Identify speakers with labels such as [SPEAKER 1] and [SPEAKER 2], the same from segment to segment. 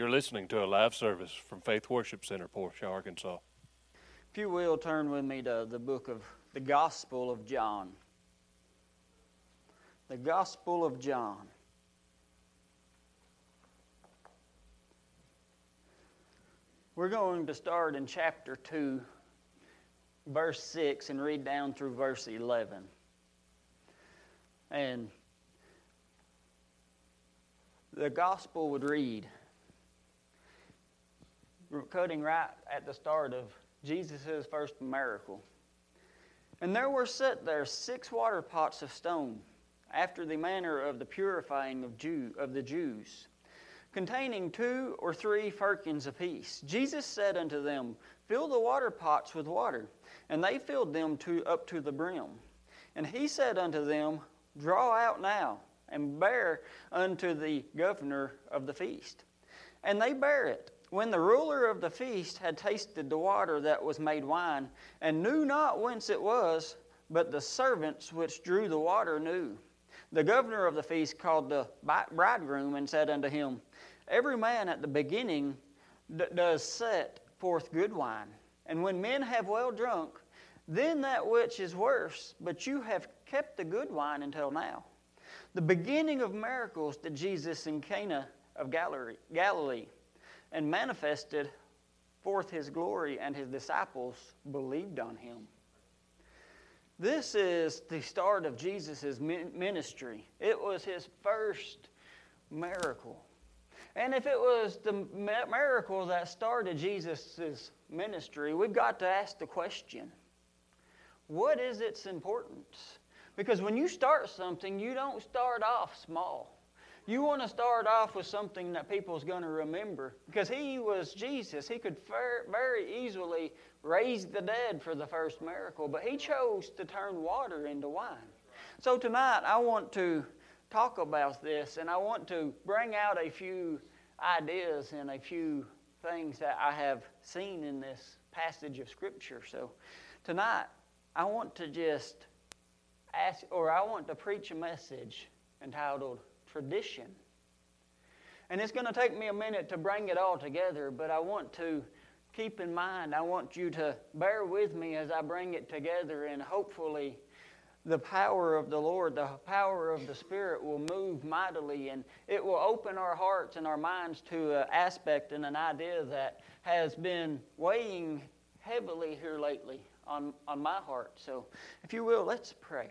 [SPEAKER 1] You're listening to a live service from Faith Worship Center, Portia, Arkansas.
[SPEAKER 2] If you will, turn with me to the book of the Gospel of John. The Gospel of John. We're going to start in chapter 2, verse 6, and read down through verse 11. And the Gospel would read, cutting right at the start of Jesus' first miracle. And there were set there six water pots of stone, after the manner of the purifying of, Jew, of the Jews, containing two or three firkins apiece. Jesus said unto them, Fill the water pots with water. And they filled them to, up to the brim. And he said unto them, Draw out now, and bear unto the governor of the feast. And they bare it. When the ruler of the feast had tasted the water that was made wine, and knew not whence it was, but the servants which drew the water knew. The governor of the feast called the bridegroom and said unto him, Every man at the beginning d- does set forth good wine, and when men have well drunk, then that which is worse, but you have kept the good wine until now. The beginning of miracles did Jesus in Cana of Galilee and manifested forth his glory, and his disciples believed on him. This is the start of Jesus' ministry. It was his first miracle. And if it was the miracle that started Jesus' ministry, we've got to ask the question what is its importance? Because when you start something, you don't start off small. You want to start off with something that people's going to remember. Because he was Jesus. He could very easily raise the dead for the first miracle, but he chose to turn water into wine. So tonight, I want to talk about this, and I want to bring out a few ideas and a few things that I have seen in this passage of Scripture. So tonight, I want to just ask, or I want to preach a message entitled tradition. And it's going to take me a minute to bring it all together, but I want to keep in mind, I want you to bear with me as I bring it together, and hopefully, the power of the Lord, the power of the Spirit will move mightily, and it will open our hearts and our minds to an aspect and an idea that has been weighing heavily here lately on, on my heart. So, if you will, let's pray.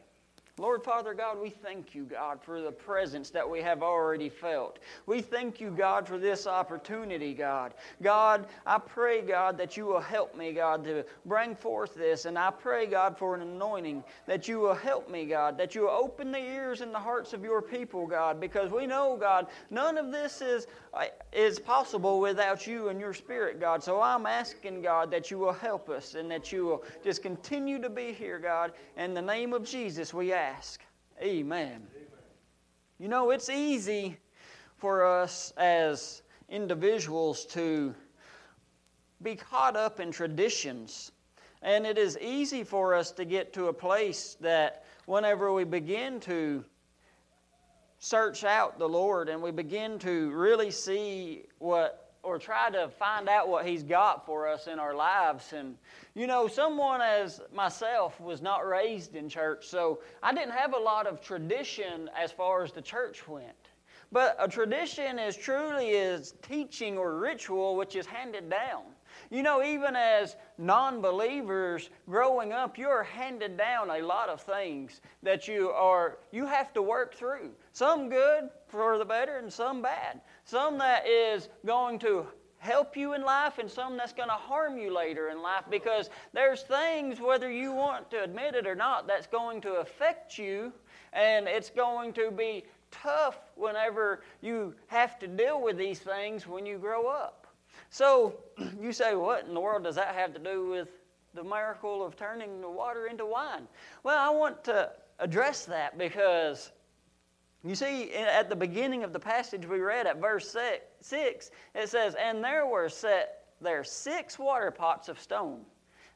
[SPEAKER 2] Lord Father God, we thank you, God, for the presence that we have already felt. We thank you, God, for this opportunity, God. God, I pray, God, that you will help me, God, to bring forth this. And I pray, God, for an anointing that you will help me, God, that you will open the ears and the hearts of your people, God, because we know, God, none of this is, uh, is possible without you and your spirit, God. So I'm asking, God, that you will help us and that you will just continue to be here, God. In the name of Jesus, we ask ask. Amen. You know, it's easy for us as individuals to be caught up in traditions. And it is easy for us to get to a place that whenever we begin to search out the Lord and we begin to really see what or try to find out what He's got for us in our lives. And, you know, someone as myself was not raised in church, so I didn't have a lot of tradition as far as the church went. But a tradition is truly is teaching or ritual which is handed down. You know, even as non believers growing up, you're handed down a lot of things that you are you have to work through. Some good for the better and some bad. Some that is going to help you in life and some that's going to harm you later in life because there's things whether you want to admit it or not that's going to affect you and it's going to be tough whenever you have to deal with these things when you grow up. So you say, what in the world does that have to do with the miracle of turning the water into wine? Well, I want to address that because you see, at the beginning of the passage we read at verse 6, it says, And there were set there six water pots of stone,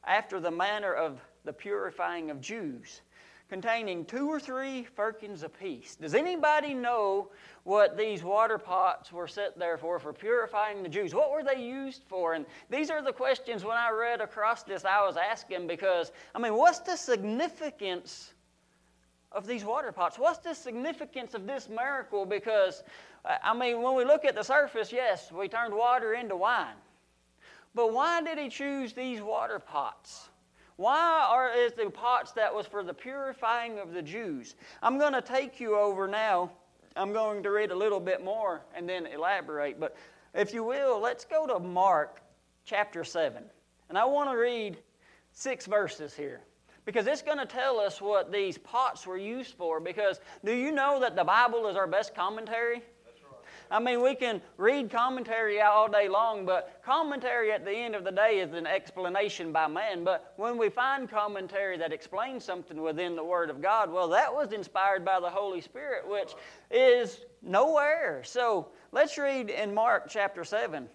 [SPEAKER 2] after the manner of the purifying of Jews, containing two or three firkins apiece. Does anybody know what these water pots were set there for, for purifying the Jews? What were they used for? And these are the questions when I read across this I was asking because, I mean, what's the significance of these water pots? What's the significance of this miracle? Because, I mean, when we look at the surface, yes, we turned water into wine. But why did he choose these water pots? Why are is the pots that was for the purifying of the Jews? I'm going to take you over now. I'm going to read a little bit more and then elaborate. But if you will, let's go to Mark chapter 7. And I want to read six verses here because it's going to tell us what these pots were used for. Because do you know that the Bible is our best commentary? I mean, we can read commentary all day long, but commentary at the end of the day is an explanation by man. But when we find commentary that explains something within the Word of God, well, that was inspired by the Holy Spirit, which is nowhere. So let's read in Mark chapter 7.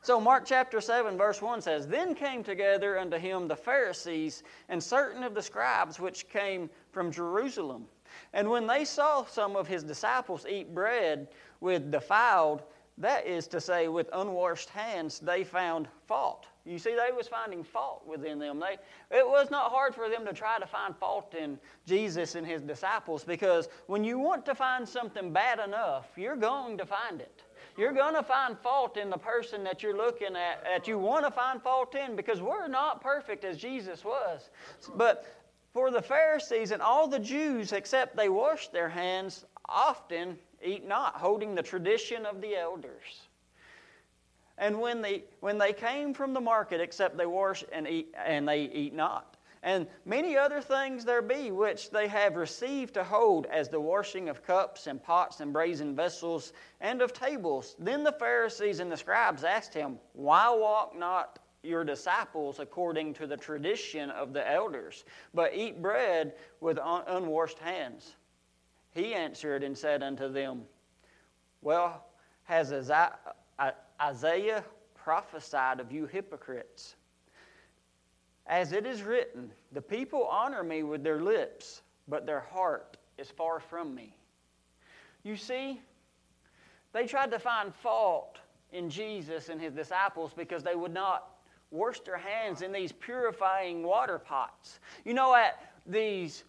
[SPEAKER 2] So, Mark chapter 7, verse 1 says, Then came together unto him the Pharisees and certain of the scribes which came from Jerusalem. And when they saw some of his disciples eat bread with defiled, that is to say, with unwashed hands, they found fault. You see, they was finding fault within them. They, it was not hard for them to try to find fault in Jesus and his disciples because when you want to find something bad enough, you're going to find it. You're going to find fault in the person that you're looking at, that you want to find fault in because we're not perfect as Jesus was. But for the Pharisees and all the Jews, except they wash their hands, often eat not, holding the tradition of the elders. And when they, when they came from the market, except they wash and eat, and they eat not. And many other things there be which they have received to hold, as the washing of cups and pots and brazen vessels and of tables. Then the Pharisees and the scribes asked him, Why walk not your disciples according to the tradition of the elders, but eat bread with un- unwashed hands. He answered and said unto them, Well, has Isaiah prophesied of you hypocrites? As it is written, The people honor me with their lips, but their heart is far from me. You see, they tried to find fault in Jesus and his disciples because they would not wash their hands in these purifying water pots. You know, at these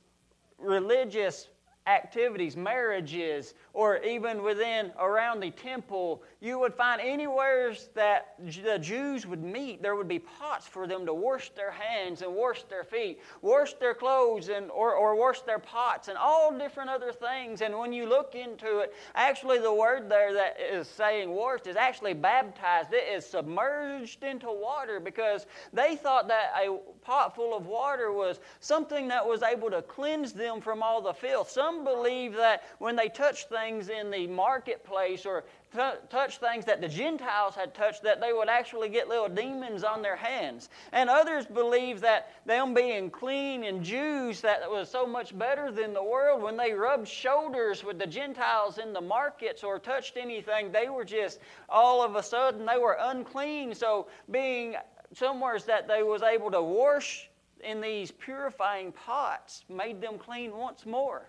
[SPEAKER 2] religious activities, marriages, or even within around the temple, you would find anywhere that the Jews would meet, there would be pots for them to wash their hands and wash their feet, wash their clothes and or, or wash their pots and all different other things. And when you look into it, actually the word there that is saying washed is actually baptized. It is submerged into water because they thought that a pot full of water was something that was able to cleanse them from all the filth. Some believe that when they touched things in the marketplace or t- touch things that the Gentiles had touched, that they would actually get little demons on their hands. And others believe that them being clean and Jews, that was so much better than the world. When they rubbed shoulders with the Gentiles in the markets or touched anything, they were just all of a sudden they were unclean. So being somewhere that they was able to wash in these purifying pots made them clean once more.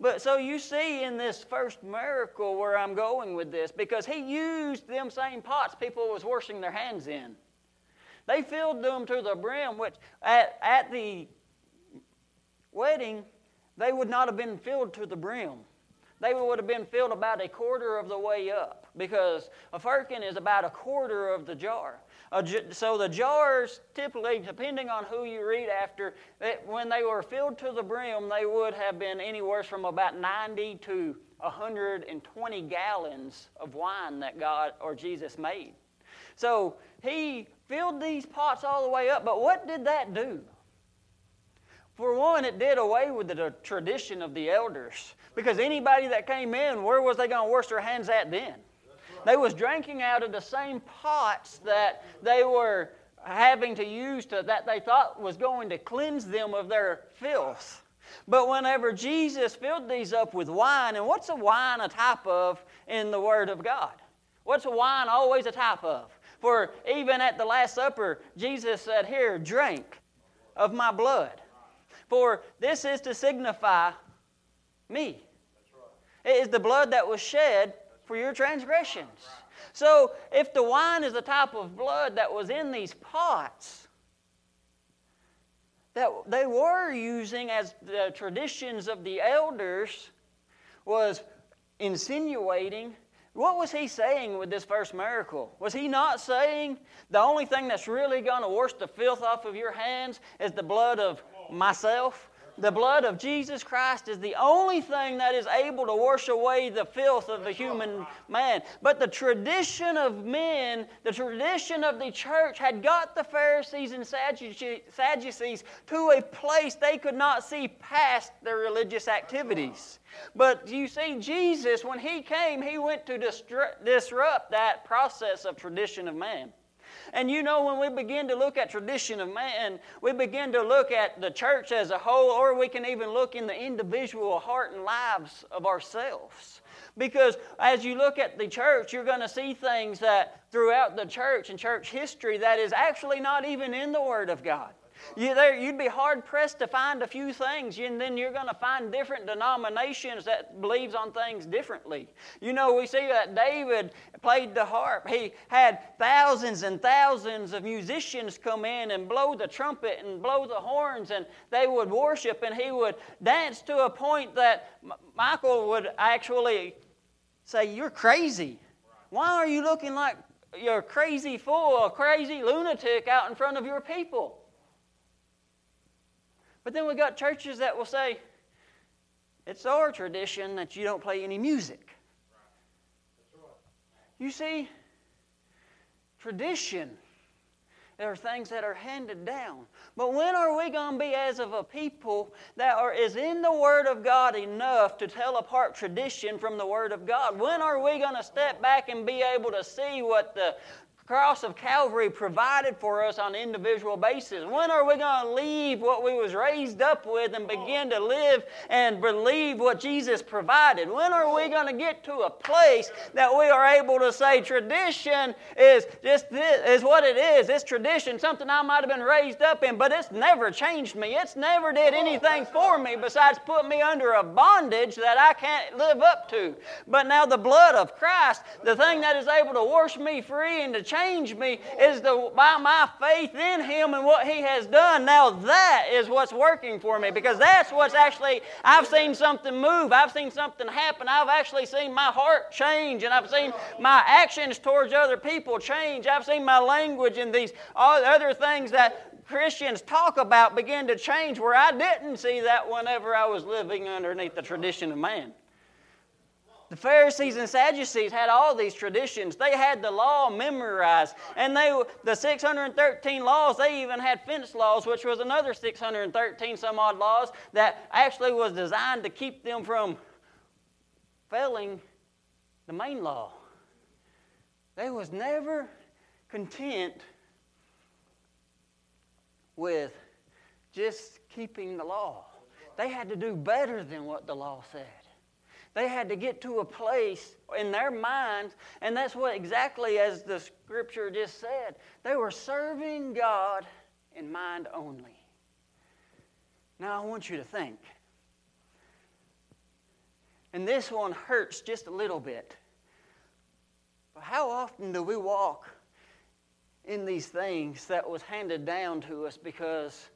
[SPEAKER 2] But so you see in this first miracle where I'm going with this, because he used them same pots people was washing their hands in. They filled them to the brim, which at, at the wedding, they would not have been filled to the brim. They would have been filled about a quarter of the way up because a firkin is about a quarter of the jar. So the jars, typically, depending on who you read after, when they were filled to the brim, they would have been anywhere from about 90 to 120 gallons of wine that God or Jesus made. So he filled these pots all the way up, but what did that do? For one, it did away with the tradition of the elders. Because anybody that came in, where was they going to wash their hands at then? They was drinking out of the same pots that they were having to use to, that they thought was going to cleanse them of their filth. But whenever Jesus filled these up with wine, and what's a wine a type of in the Word of God? What's a wine always a type of? For even at the Last Supper, Jesus said, Here, drink of my blood. For this is to signify me. It is the blood that was shed for your transgressions. So, if the wine is the type of blood that was in these pots, that they were using as the traditions of the elders was insinuating what was he saying with this first miracle? Was he not saying the only thing that's really going to wash the filth off of your hands is the blood of myself? The blood of Jesus Christ is the only thing that is able to wash away the filth of the human man. But the tradition of men, the tradition of the church, had got the Pharisees and Sadducees to a place they could not see past their religious activities. But you see, Jesus, when he came, he went to disrupt that process of tradition of man. And you know, when we begin to look at tradition of man, we begin to look at the church as a whole, or we can even look in the individual heart and lives of ourselves. Because as you look at the church, you're going to see things that throughout the church and church history that is actually not even in the Word of God. You there, you'd be hard pressed to find a few things, and then you're going to find different denominations that believes on things differently. You know, we see that David played the harp. He had thousands and thousands of musicians come in and blow the trumpet and blow the horns, and they would worship, and he would dance to a point that Michal would actually say, "You're crazy. Why are you looking like?" You're a crazy fool, a crazy lunatic out in front of your people. But then we got churches that will say, it's our tradition that you don't play any music. You see, tradition. There are things that are handed down. But when are we going to be as of a people that are, is in the Word of God enough to tell apart tradition from the Word of God? When are we going to step back and be able to see what the cross of Calvary provided for us on an individual basis. When are we going to leave what we was raised up with and begin to live and believe what Jesus provided? When are we going to get to a place that we are able to say tradition is just this, is what it is. It's tradition, something I might have been raised up in, but it's never changed me. It's never did anything for me besides put me under a bondage that I can't live up to. But now the blood of Christ, the thing that is able to wash me free and to change me is the, by my faith in Him and what He has done. Now that is what's working for me because that's what's actually, I've seen something move. I've seen something happen. I've actually seen my heart change and I've seen my actions towards other people change. I've seen my language and these other things that Christians talk about begin to change where I didn't see that whenever I was living underneath the tradition of man. The Pharisees and Sadducees had all these traditions. They had the law memorized. And they, the 613 laws, they even had fence laws, which was another 613 some odd laws that actually was designed to keep them from failing the main law. They was never content with just keeping the law. They had to do better than what the law said. They had to get to a place in their minds, and that's what exactly as the scripture just said. They were serving God in mind only. Now I want you to think. And this one hurts just a little bit. But how often do we walk in these things that was handed down to us because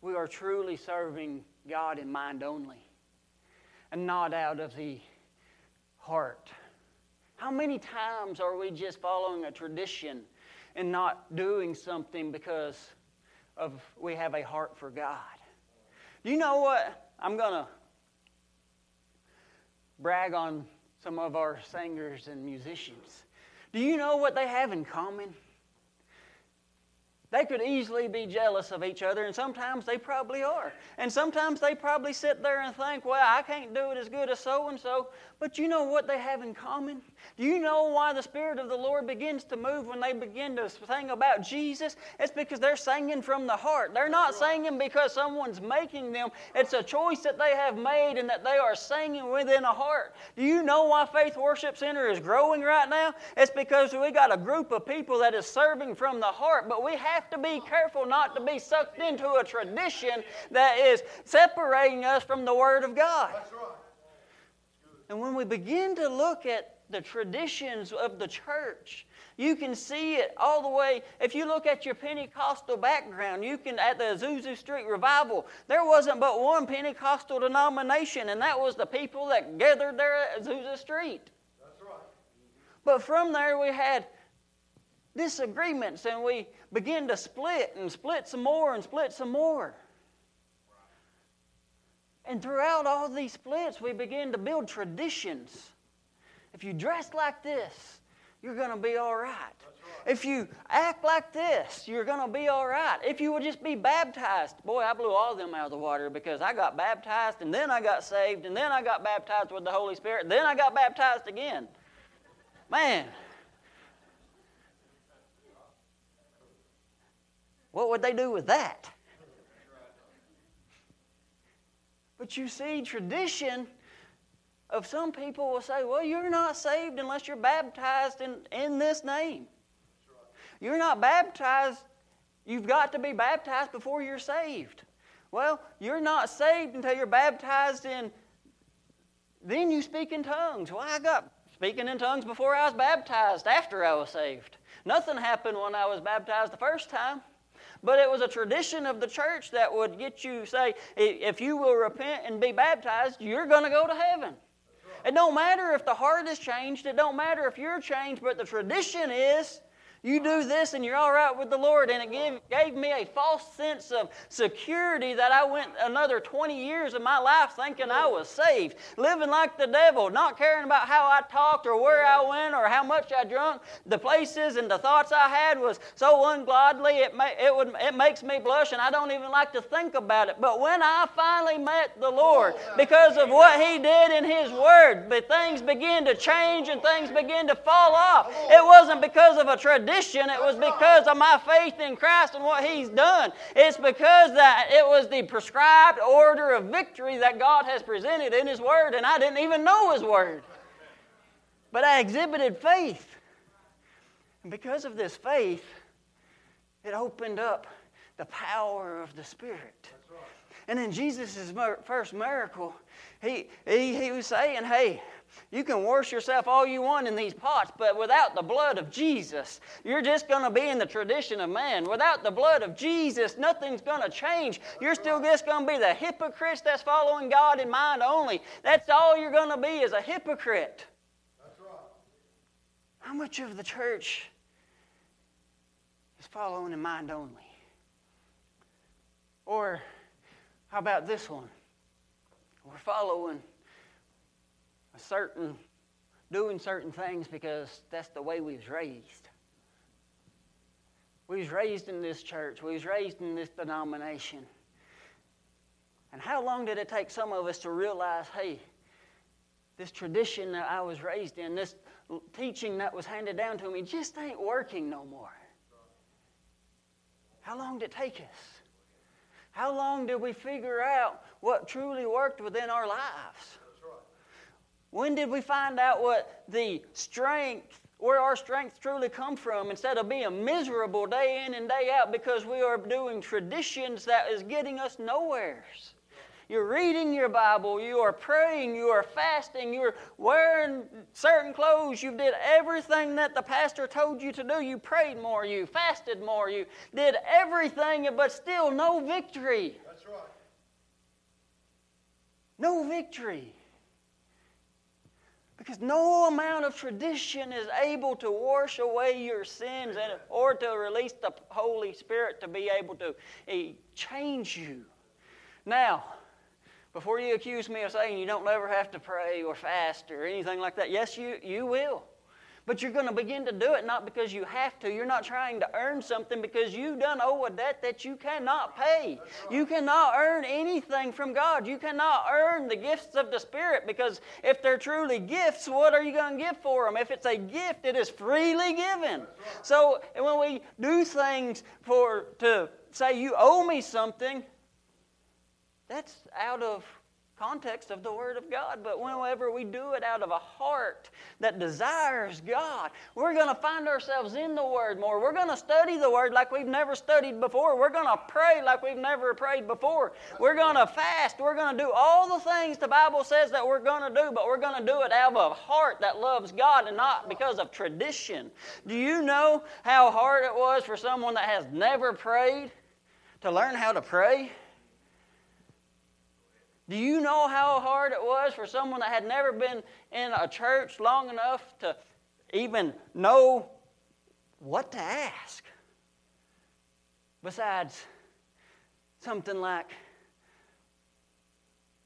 [SPEAKER 2] we are truly serving God in mind only? And not out of the heart. How many times are we just following a tradition and not doing something because of we have a heart for God? Do you know what? I'm going to brag on some of our singers and musicians. Do you know what they have in common? They could easily be jealous of each other, and sometimes they probably are. And sometimes they probably sit there and think, well, I can't do it as good as so and so. But you know what they have in common? Do you know why the Spirit of the Lord begins to move when they begin to sing about Jesus? It's because they're singing from the heart. They're not singing because someone's making them. It's a choice that they have made and that they are singing within a heart. Do you know why Faith Worship Center is growing right now? It's because we got a group of people that is serving from the heart, but we have have to be careful not to be sucked into a tradition that is separating us from the Word of God. And when we begin to look at the traditions of the church, you can see it all the way. If you look at your Pentecostal background, you can, at the Azusa Street revival, there wasn't but one Pentecostal denomination, and that was the people that gathered there at Azusa Street. That's right. But from there, we had disagreements, and we began to split and split some more and split some more. And throughout all these splits, we began to build traditions. If you dress like this, you're going to be all right. right. If you act like this, you're going to be all right. If you would just be baptized, boy, I blew all of them out of the water because I got baptized and then I got saved and then I got baptized with the Holy Spirit, then I got baptized again. Man. What would they do with that? But you see, tradition of some people will say, well, you're not saved unless you're baptized in, in this name. You're not baptized, you've got to be baptized before you're saved. Well, you're not saved until you're baptized in, then you speak in tongues. Well, I got speaking in tongues before I was baptized, after I was saved. Nothing happened when I was baptized the first time. But it was a tradition of the church that would get you say, if you will repent and be baptized, you're going to go to heaven. It don't matter if the heart is changed. It don't matter if you're changed, but the tradition is you do this and you're all right with the Lord. And it gave, gave me a false sense of security that I went another 20 years of my life thinking I was saved, living like the devil, not caring about how I talked or where I went or how much I drunk. The places and the thoughts I had was so ungodly, it, it, would, it makes me blush, and I don't even like to think about it. But when I finally met the Lord, because of what He did in His Word, things began to change and things began to fall off. It wasn't because of a tradition tradition. It was because of my faith in Christ and what He's done. It's because that it was the prescribed order of victory that God has presented in His Word, and I didn't even know His Word. But I exhibited faith. And because of this faith, it opened up the power of the Spirit. And in Jesus' first miracle, he, he, he was saying, Hey, you can wash yourself all you want in these pots, but without the blood of Jesus, you're just going to be in the tradition of man. Without the blood of Jesus, nothing's going to change. You're still just going to be the hypocrite that's following God in mind only. That's all you're going to be is a hypocrite. That's right. How much of the church is following in mind only? Or how about this one? We're following a certain doing certain things because that's the way we was raised. We was raised in this church. We was raised in this denomination. And how long did it take some of us to realize, hey, this tradition that I was raised in, this teaching that was handed down to me, just ain't working no more? How long did it take us? How long did we figure out what truly worked within our lives? When did we find out what the strength, where our strength truly come from, instead of being miserable day in and day out because we are doing traditions that is getting us nowheres? You're reading your Bible, you are praying, you are fasting, you're wearing certain clothes, you did everything that the pastor told you to do. You prayed more, you fasted more, you did everything, but still no victory. That's right. No victory. Because no amount of tradition is able to wash away your sins and, or to release the Holy Spirit to be able to uh, change you. Now, before you accuse me of saying you don't ever have to pray or fast or anything like that, yes, you, you will. But you're going to begin to do it not because you have to. You're not trying to earn something because you done owe a debt that you cannot pay. You cannot earn anything from God. You cannot earn the gifts of the Spirit because if they're truly gifts, what are you going to give for them? If it's a gift, it is freely given. So when we do things for to say you owe me something, that's out of context of the Word of God. But whenever we do it out of a heart that desires God, we're going to find ourselves in the Word more. We're going to study the Word like we've never studied before. We're going to pray like we've never prayed before. We're going to fast. We're going to do all the things the Bible says that we're going to do, but we're going to do it out of a heart that loves God and not because of tradition. Do you know how hard it was for someone that has never prayed to learn how to pray? Do you know how hard it was for someone that had never been in a church long enough to even know what to ask? Besides something like,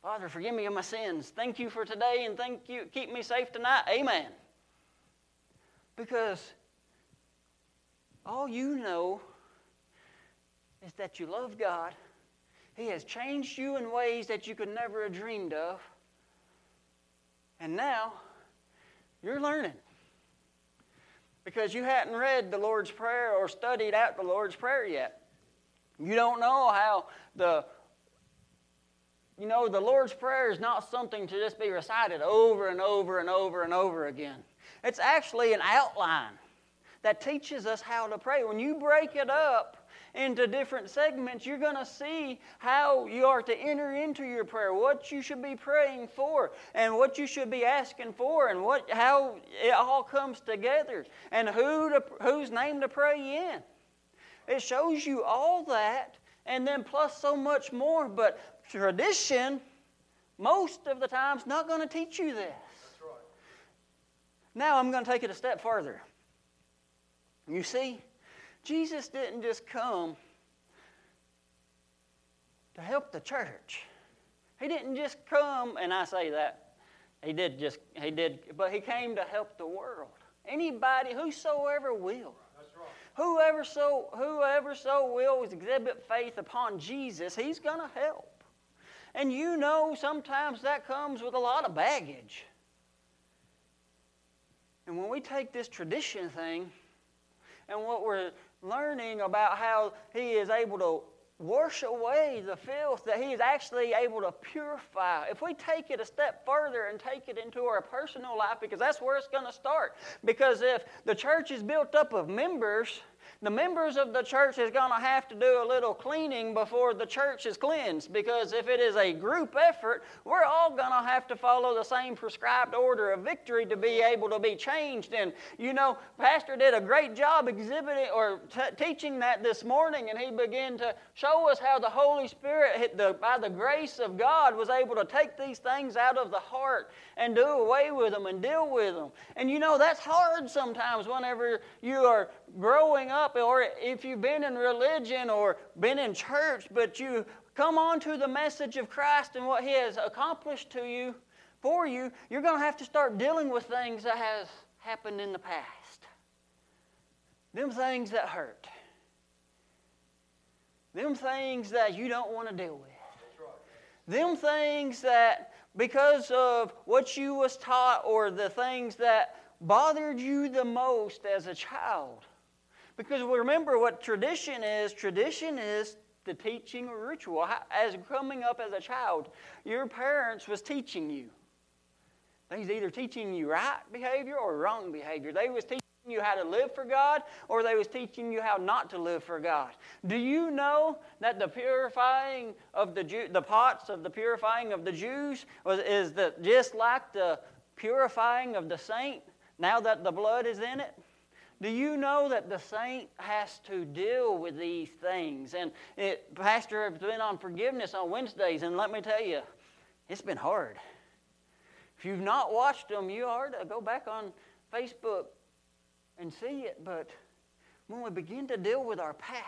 [SPEAKER 2] Father, forgive me of my sins. Thank you for today and thank you. Keep me safe tonight. Amen. Because all you know is that you love God he has changed you in ways that you could never have dreamed of. And now you're learning. Because you hadn't read the Lord's Prayer or studied out the Lord's Prayer yet. You don't know how the you know, the Lord's Prayer is not something to just be recited over and over and over and over again. It's actually an outline that teaches us how to pray. When you break it up into different segments, you're going to see how you are to enter into your prayer, what you should be praying for, and what you should be asking for, and what how it all comes together, and who to, whose name to pray in. It shows you all that, and then plus so much more. But tradition, most of the time, is not going to teach you this. Now I'm going to take it a step further. You see, Jesus didn't just come to help the church. He didn't just come, and I say that, he did just, he did, but he came to help the world. Anybody, whosoever will. Whoever so, whoever so will exhibit faith upon Jesus, he's going to help. And you know, sometimes that comes with a lot of baggage. And when we take this tradition thing, and what we're learning about how He is able to wash away the filth, that He is actually able to purify. If we take it a step further and take it into our personal life, because that's where it's going to start. Because if the church is built up of members, the members of the church is going to have to do a little cleaning before the church is cleansed because if it is a group effort, we're all going to have to follow the same prescribed order of victory to be able to be changed. And you know, Pastor did a great job exhibiting or t- teaching that this morning, and he began to show us how the Holy Spirit, the, by the grace of God, was able to take these things out of the heart and do away with them and deal with them. And you know, that's hard sometimes whenever you are growing up, or if you've been in religion or been in church, but you come on to the message of Christ and what He has accomplished to you, for you, you're going to have to start dealing with things that has happened in the past. Them things that hurt. Them things that you don't want to deal with. Them things that because of what you was taught or the things that bothered you the most as a child because remember what tradition is tradition is the teaching or ritual. As coming up as a child, your parents was teaching you. They was either teaching you right behavior or wrong behavior. They was teaching you how to live for God or they was teaching you how not to live for God. Do you know that the purifying of the Jew, the pots of the purifying of the Jews was, is the, just like the purifying of the saint now that the blood is in it? Do you know that the saint has to deal with these things? And it, Pastor has been on forgiveness on Wednesdays, and let me tell you, it's been hard. If you've not watched them, you are to go back on Facebook and see it. But when we begin to deal with our pasts,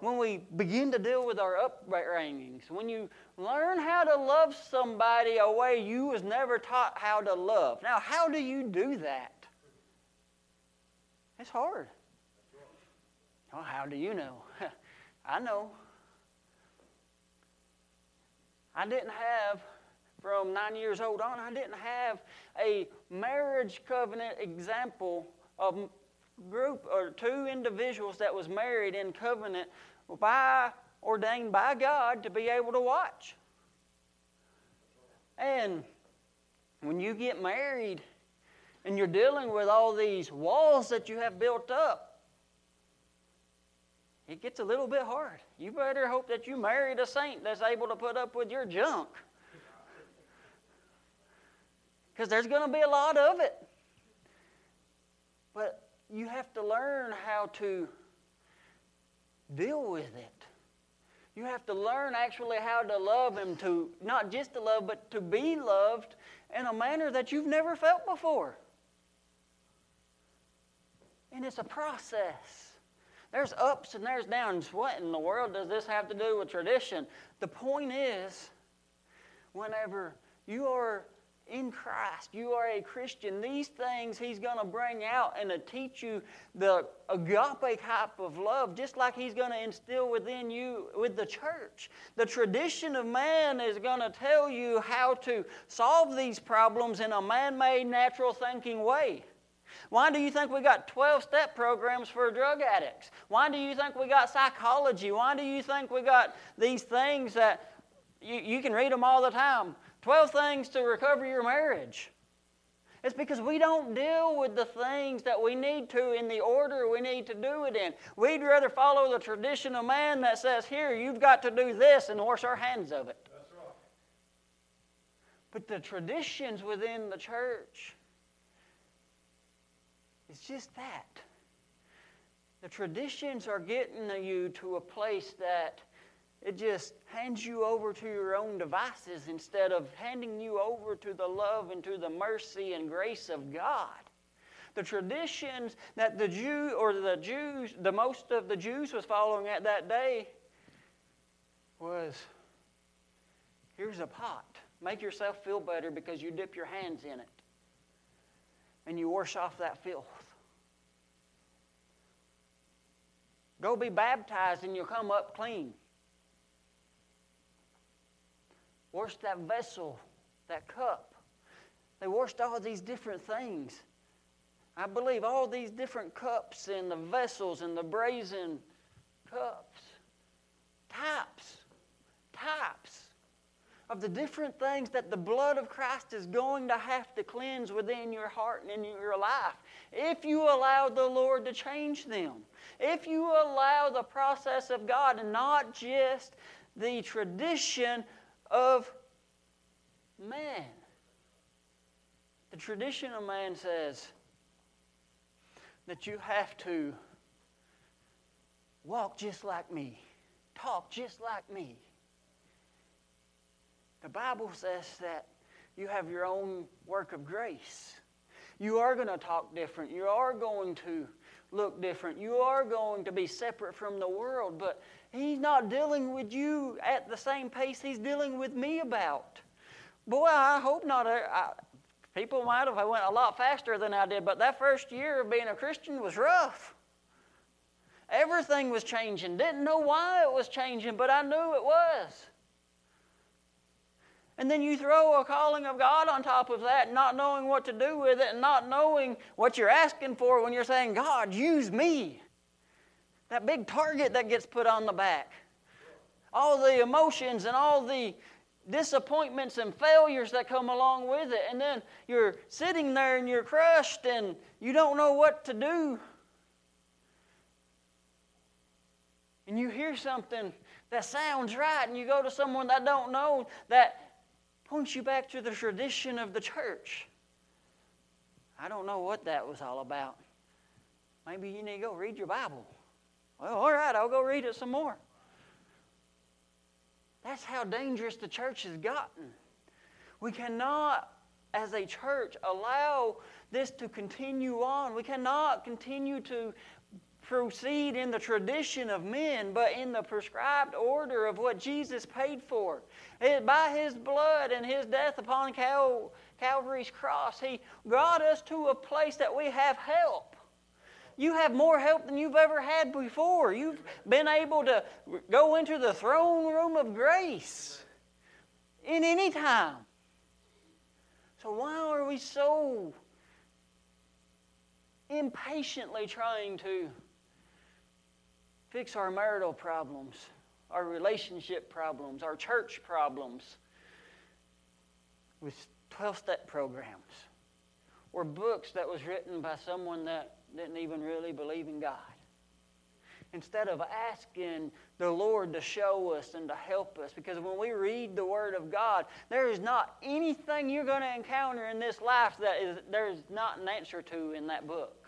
[SPEAKER 2] when we begin to deal with our upbringings, when you learn how to love somebody a way you was never taught how to love. Now, how do you do that? It's hard. Oh, how do you know? I know. I didn't have, from nine years old on, I didn't have a marriage covenant example of group or two individuals that was married in covenant by ordained by God to be able to watch. And when you get married and you're dealing with all these walls that you have built up, it gets a little bit hard. You better hope that you married a saint that's able to put up with your junk. Because there's going to be a lot of it. But you have to learn how to deal with it. You have to learn actually how to love Him, to not just to love, but to be loved in a manner that you've never felt before. And it's a process. There's ups and there's downs. What in the world does this have to do with tradition? The point is, whenever you are in Christ, you are a Christian, these things He's going to bring out and to teach you the agape type of love, just like He's going to instill within you with the church. The tradition of man is going to tell you how to solve these problems in a man made, natural thinking way. Why do you think we got 12 step programs for drug addicts? Why do you think we got psychology? Why do you think we got these things that you, you can read them all the time? 12 things to recover your marriage. It's because we don't deal with the things that we need to in the order we need to do it in. We'd rather follow the tradition of man that says, here, you've got to do this and wash our hands of it. That's right. But the traditions within the church, it's just that. The traditions are getting you to a place that it just hands you over to your own devices instead of handing you over to the love and to the mercy and grace of God. The traditions that the Jew or the Jews, the most of the Jews was following at that day was here's a pot. Make yourself feel better because you dip your hands in it and you wash off that filth. Go be baptized and you'll come up clean. washed that vessel, that cup. They washed all these different things. I believe all these different cups and the vessels and the brazen cups, types, types of the different things that the blood of Christ is going to have to cleanse within your heart and in your life. If you allow the Lord to change them, if you allow the process of God and not just the tradition of man. The tradition of man says that you have to walk just like me, talk just like me. The Bible says that you have your own work of grace. You are going to talk different. You are going to look different. You are going to be separate from the world, but He's not dealing with you at the same pace He's dealing with me about. Boy, I hope not. I, people might have went a lot faster than I did, but that first year of being a Christian was rough. Everything was changing. Didn't know why it was changing, but I knew it was. And then you throw a calling of God on top of that, not knowing what to do with it, and not knowing what you're asking for when you're saying, God, use me. That big target that gets put on the back. All the emotions and all the disappointments and failures that come along with it. And then you're sitting there and you're crushed and you don't know what to do. And you hear something that sounds right, and you go to someone that don't know that points you back to the tradition of the church. I don't know what that was all about. Maybe you need to go read your Bible. Well, all right, I'll go read it some more. That's how dangerous the church has gotten. We cannot, as a church, allow this to continue on. We cannot continue to proceed in the tradition of men, but in the prescribed order of what Jesus paid for. It, by His blood and His death upon Cal- Calvary's cross, He brought us to a place that we have help. You have more help than you've ever had before. You've been able to go into the throne room of grace in any time. So, why are we so impatiently trying to fix our marital problems, our relationship problems, our church problems. with 12 step programs or books that was written by someone that didn't even really believe in God. Instead of asking the Lord to show us and to help us, because when we read the Word of God, there is not anything you're going to encounter in this life that is, there is not an answer to in that book.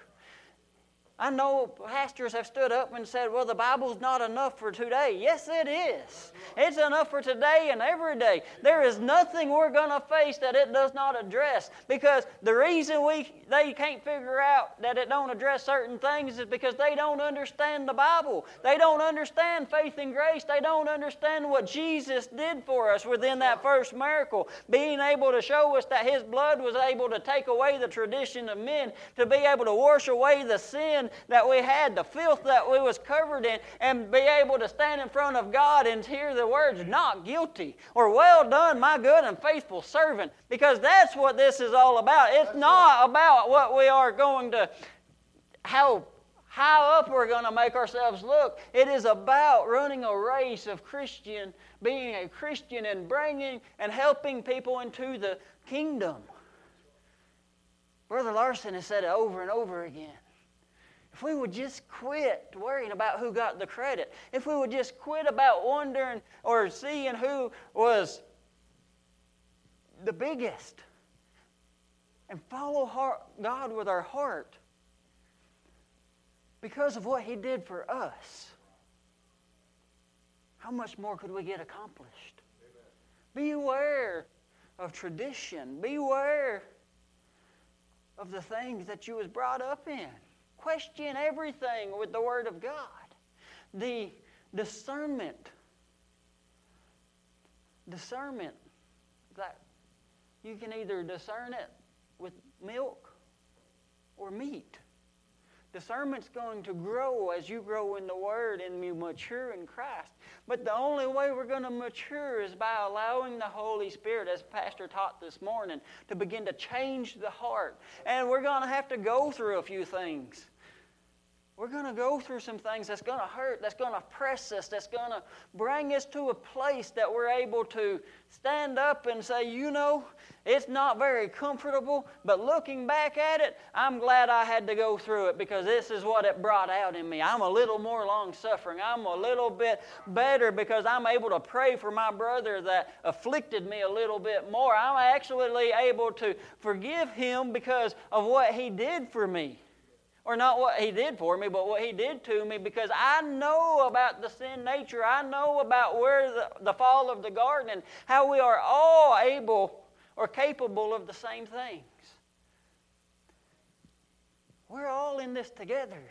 [SPEAKER 2] I know pastors have stood up and said, well, the Bible's not enough for today. Yes, it is. It's enough for today and every day. There is nothing we're going to face that it does not address because the reason we they can't figure out that it don't address certain things is because they don't understand the Bible. They don't understand faith and grace. They don't understand what Jesus did for us within that first miracle, being able to show us that his blood was able to take away the tradition of men, to be able to wash away the sin sin that we had, the filth that we was covered in, and be able to stand in front of God and hear the words, not guilty, or well done, my good and faithful servant. Because that's what this is all about. It's not about what we are going to, how how up we're going to make ourselves look. It is about running a race of Christian, being a Christian and bringing and helping people into the kingdom. Brother Larson has said it over and over again. If we would just quit worrying about who got the credit, if we would just quit about wondering or seeing who was the biggest, and follow heart, God with our heart because of what He did for us, how much more could we get accomplished? Beware of tradition. Beware of the things that you was brought up in question everything with the Word of God. The discernment, discernment, that you can either discern it with milk or meat. Discernment's going to grow as you grow in the Word and you mature in Christ. But the only way we're going to mature is by allowing the Holy Spirit, as Pastor taught this morning, to begin to change the heart. And we're going to have to go through a few things. We're going to go through some things that's going to hurt, that's going to press us, that's going to bring us to a place that we're able to stand up and say, you know, it's not very comfortable, but looking back at it, I'm glad I had to go through it because this is what it brought out in me. I'm a little more long suffering. I'm a little bit better because I'm able to pray for my brother that afflicted me a little bit more. I'm actually able to forgive him because of what he did for me or not what he did for me, but what he did to me because I know about the sin nature. I know about where the, the fall of the garden and how we are all able or capable of the same things. We're all in this together.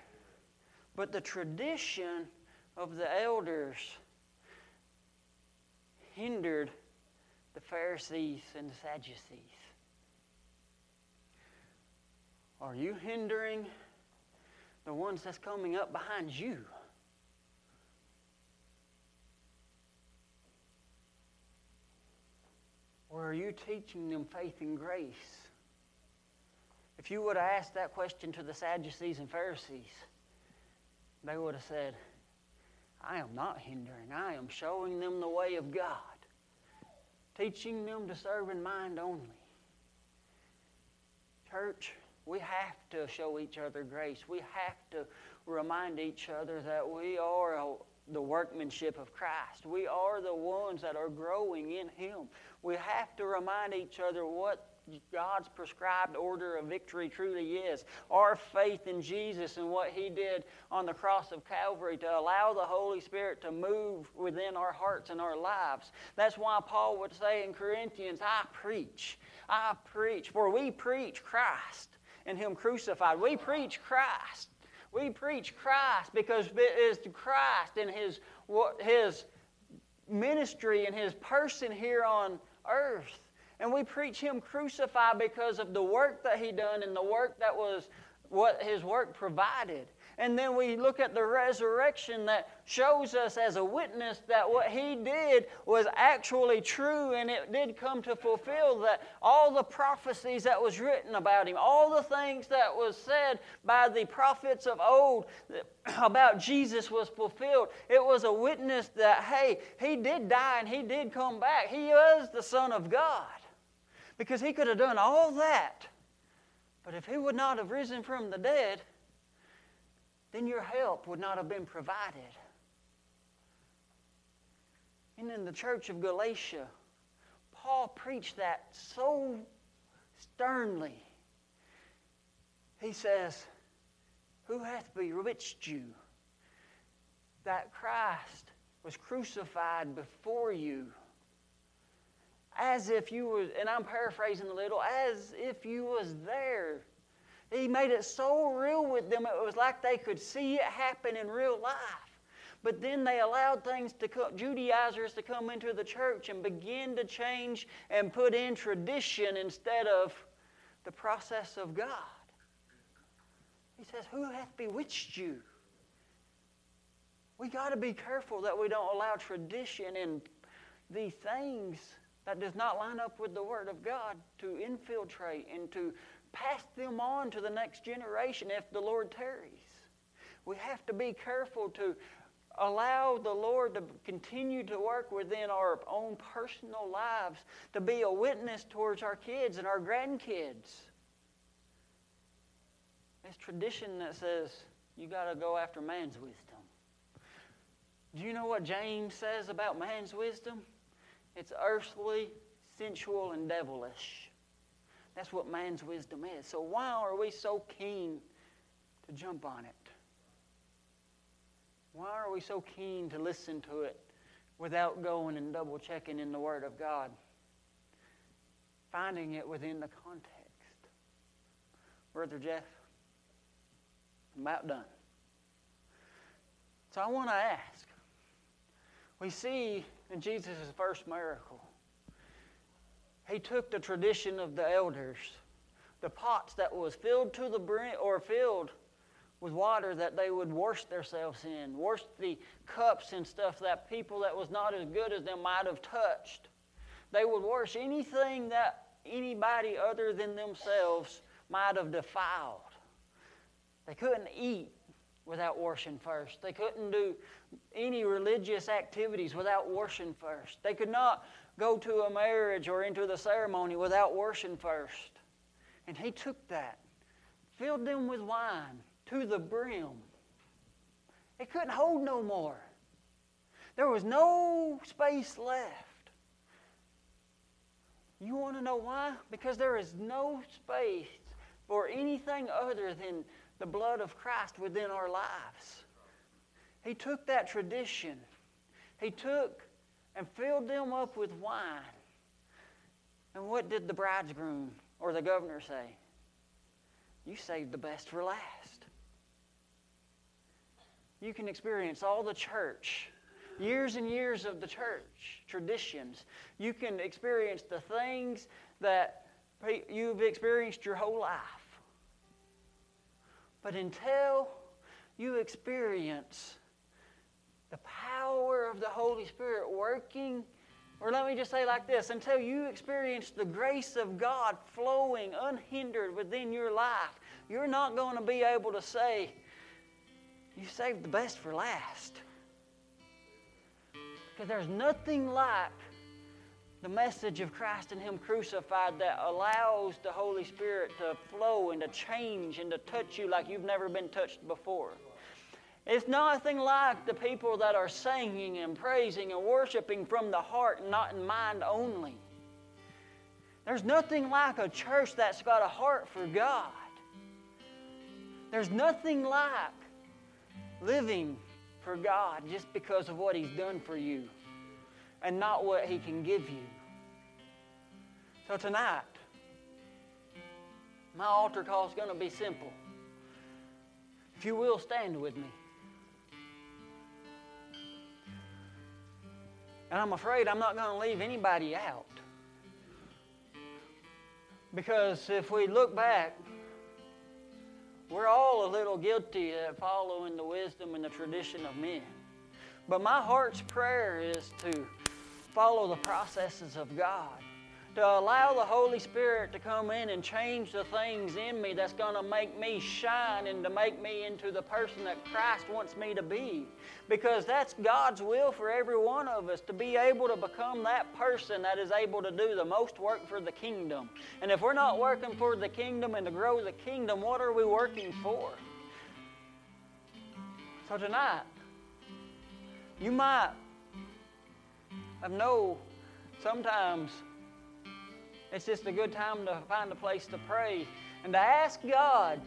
[SPEAKER 2] But the tradition of the elders hindered the Pharisees and the Sadducees. Are you hindering the ones that's coming up behind you. Or are you teaching them faith and grace? If you would have asked that question to the Sadducees and Pharisees, they would have said, I am not hindering. I am showing them the way of God, teaching them to serve in mind only. Church, we have to show each other grace. We have to remind each other that we are the workmanship of Christ. We are the ones that are growing in Him. We have to remind each other what God's prescribed order of victory truly is. Our faith in Jesus and what He did on the cross of Calvary to allow the Holy Spirit to move within our hearts and our lives. That's why Paul would say in Corinthians, I preach. I preach. For we preach Christ and Him crucified. We preach Christ. We preach Christ because it is Christ and His, His ministry and His person here on earth. And we preach Him crucified because of the work that He done and the work that was what His work provided. And then we look at the resurrection that shows us as a witness that what he did was actually true and it did come to fulfill that all the prophecies that was written about him, all the things that was said by the prophets of old about Jesus was fulfilled. It was a witness that, hey, he did die and he did come back. He was the Son of God. Because he could have done all that. But if he would not have risen from the dead, then your help would not have been provided. And in the church of Galatia, Paul preached that so sternly. He says, Who hath bewitched you that Christ was crucified before you? As if you was, and I'm paraphrasing a little, as if you was there. He made it so real with them, it was like they could see it happen in real life. But then they allowed things to come, Judaizers to come into the church and begin to change and put in tradition instead of the process of God. He says, Who hath bewitched you? We got to be careful that we don't allow tradition and the things that does not line up with the Word of God to infiltrate and to pass them on to the next generation if the Lord tarries. We have to be careful to allow the Lord to continue to work within our own personal lives, to be a witness towards our kids and our grandkids. It's tradition that says you got to go after man's wisdom. Do you know what James says about man's wisdom? It's earthly, sensual, and devilish. That's what man's wisdom is. So, why are we so keen to jump on it? Why are we so keen to listen to it without going and double checking in the Word of God? Finding it within the context. Brother Jeff, I'm about done. So I want to ask. We see in Jesus' first miracle, he took the tradition of the elders, the pots that was filled to the brim or filled with water that they would wash themselves in, wash the cups and stuff that people that was not as good as them might have touched. They would wash anything that anybody other than themselves might have defiled. They couldn't eat without washing first. They couldn't do any religious activities without washing first. They could not go to a marriage or into the ceremony without washing first. And he took that, filled them with wine, to the brim. It couldn't hold no more. There was no space left. You want to know why? Because there is no space for anything other than the blood of Christ within our lives. He took that tradition, he took and filled them up with wine. And what did the bridegroom or the governor say? You saved the best for last you can experience all the church, years and years of the church, traditions. You can experience the things that you've experienced your whole life. But until you experience the power of the Holy Spirit working, or let me just say like this until you experience the grace of God flowing unhindered within your life, you're not going to be able to say, you saved the best for last. Because there's nothing like the message of Christ and Him crucified that allows the Holy Spirit to flow and to change and to touch you like you've never been touched before. It's nothing like the people that are singing and praising and worshiping from the heart not in mind only. There's nothing like a church that's got a heart for God. There's nothing like living for God just because of what He's done for you and not what He can give you. So tonight, my altar call is going to be simple. If you will, stand with me. And I'm afraid I'm not going to leave anybody out. Because if we look back we're all a little guilty at following the wisdom and the tradition of men. But my heart's prayer is to follow the processes of God, to allow the Holy Spirit to come in and change the things in me that's going to make me shine and to make me into the person that Christ wants me to be. Because that's God's will for every one of us to be able to become that person that is able to do the most work for the kingdom. And if we're not working for the kingdom and to grow the kingdom, what are we working for? So tonight, you might have know sometimes it's just a good time to find a place to pray and to ask God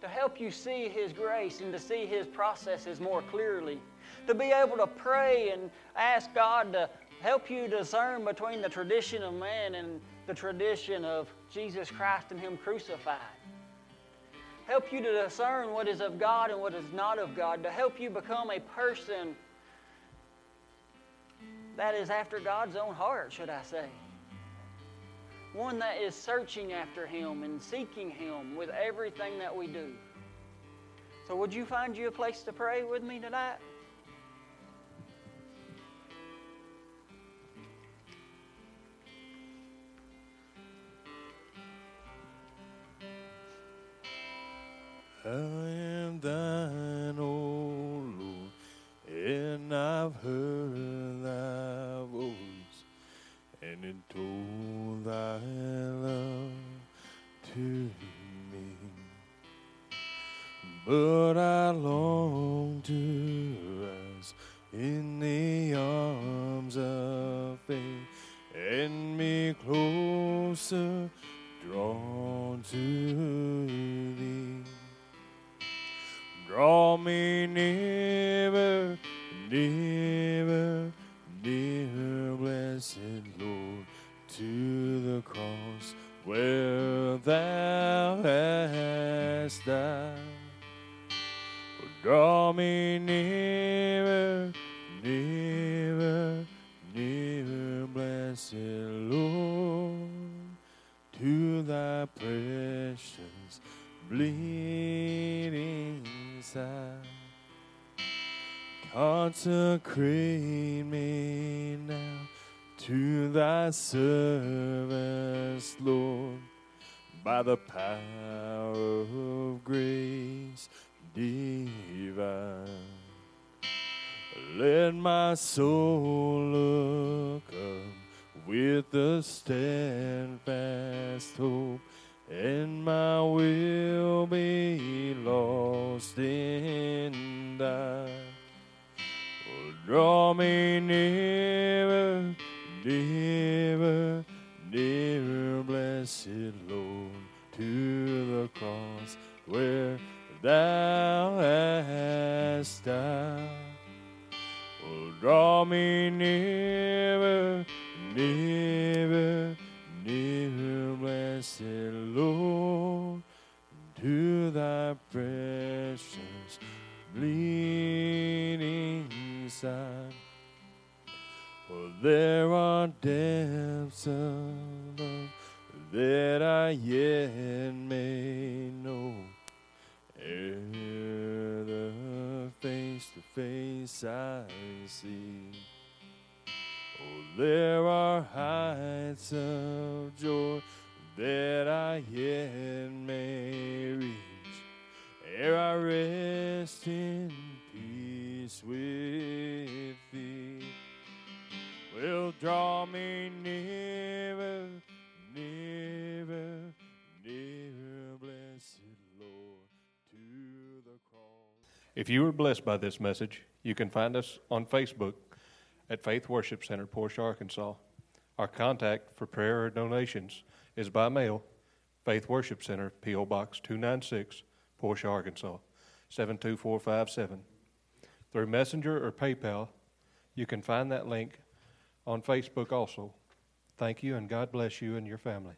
[SPEAKER 2] to help you see His grace and to see His processes more clearly. To be able to pray and ask God to help you discern between the tradition of man and the tradition of Jesus Christ and Him crucified. Help you to discern what is of God and what is not of God. To help you become a person that is after God's own heart, should I say one that is searching after Him and seeking Him with everything that we do. So, would you find you a place to pray with me tonight?
[SPEAKER 3] I am thine, O Lord, and I've heard thy told thy love to me. But I long to rest in the arms of faith and be closer drawn to Consecrate me now to thy service, Lord, by the power of grace divine. Let my soul look up with the steadfast draw me nearer, nearer, nearer, blessed Lord, to the cross where thou hast died. Oh, draw me nearer, nearer, nearer, blessed Lord, to thy precious bleeding side. There are depths of love that I yet may know. Ere the face to face I see. Oh, there are heights of joy that I yet may reach. Ere I rest in peace with thee. Will draw me nearer, nearer, nearer, blessed Lord, to the cross.
[SPEAKER 1] If you were blessed by this message, you can find us on Facebook at Faith Worship Center, Portia, Arkansas. Our contact for prayer or donations is by mail, Faith Worship Center, P.O. Box 296, Portia, Arkansas 72457. Through Messenger or PayPal, you can find that link on Facebook also. Thank you, and God bless you and your family.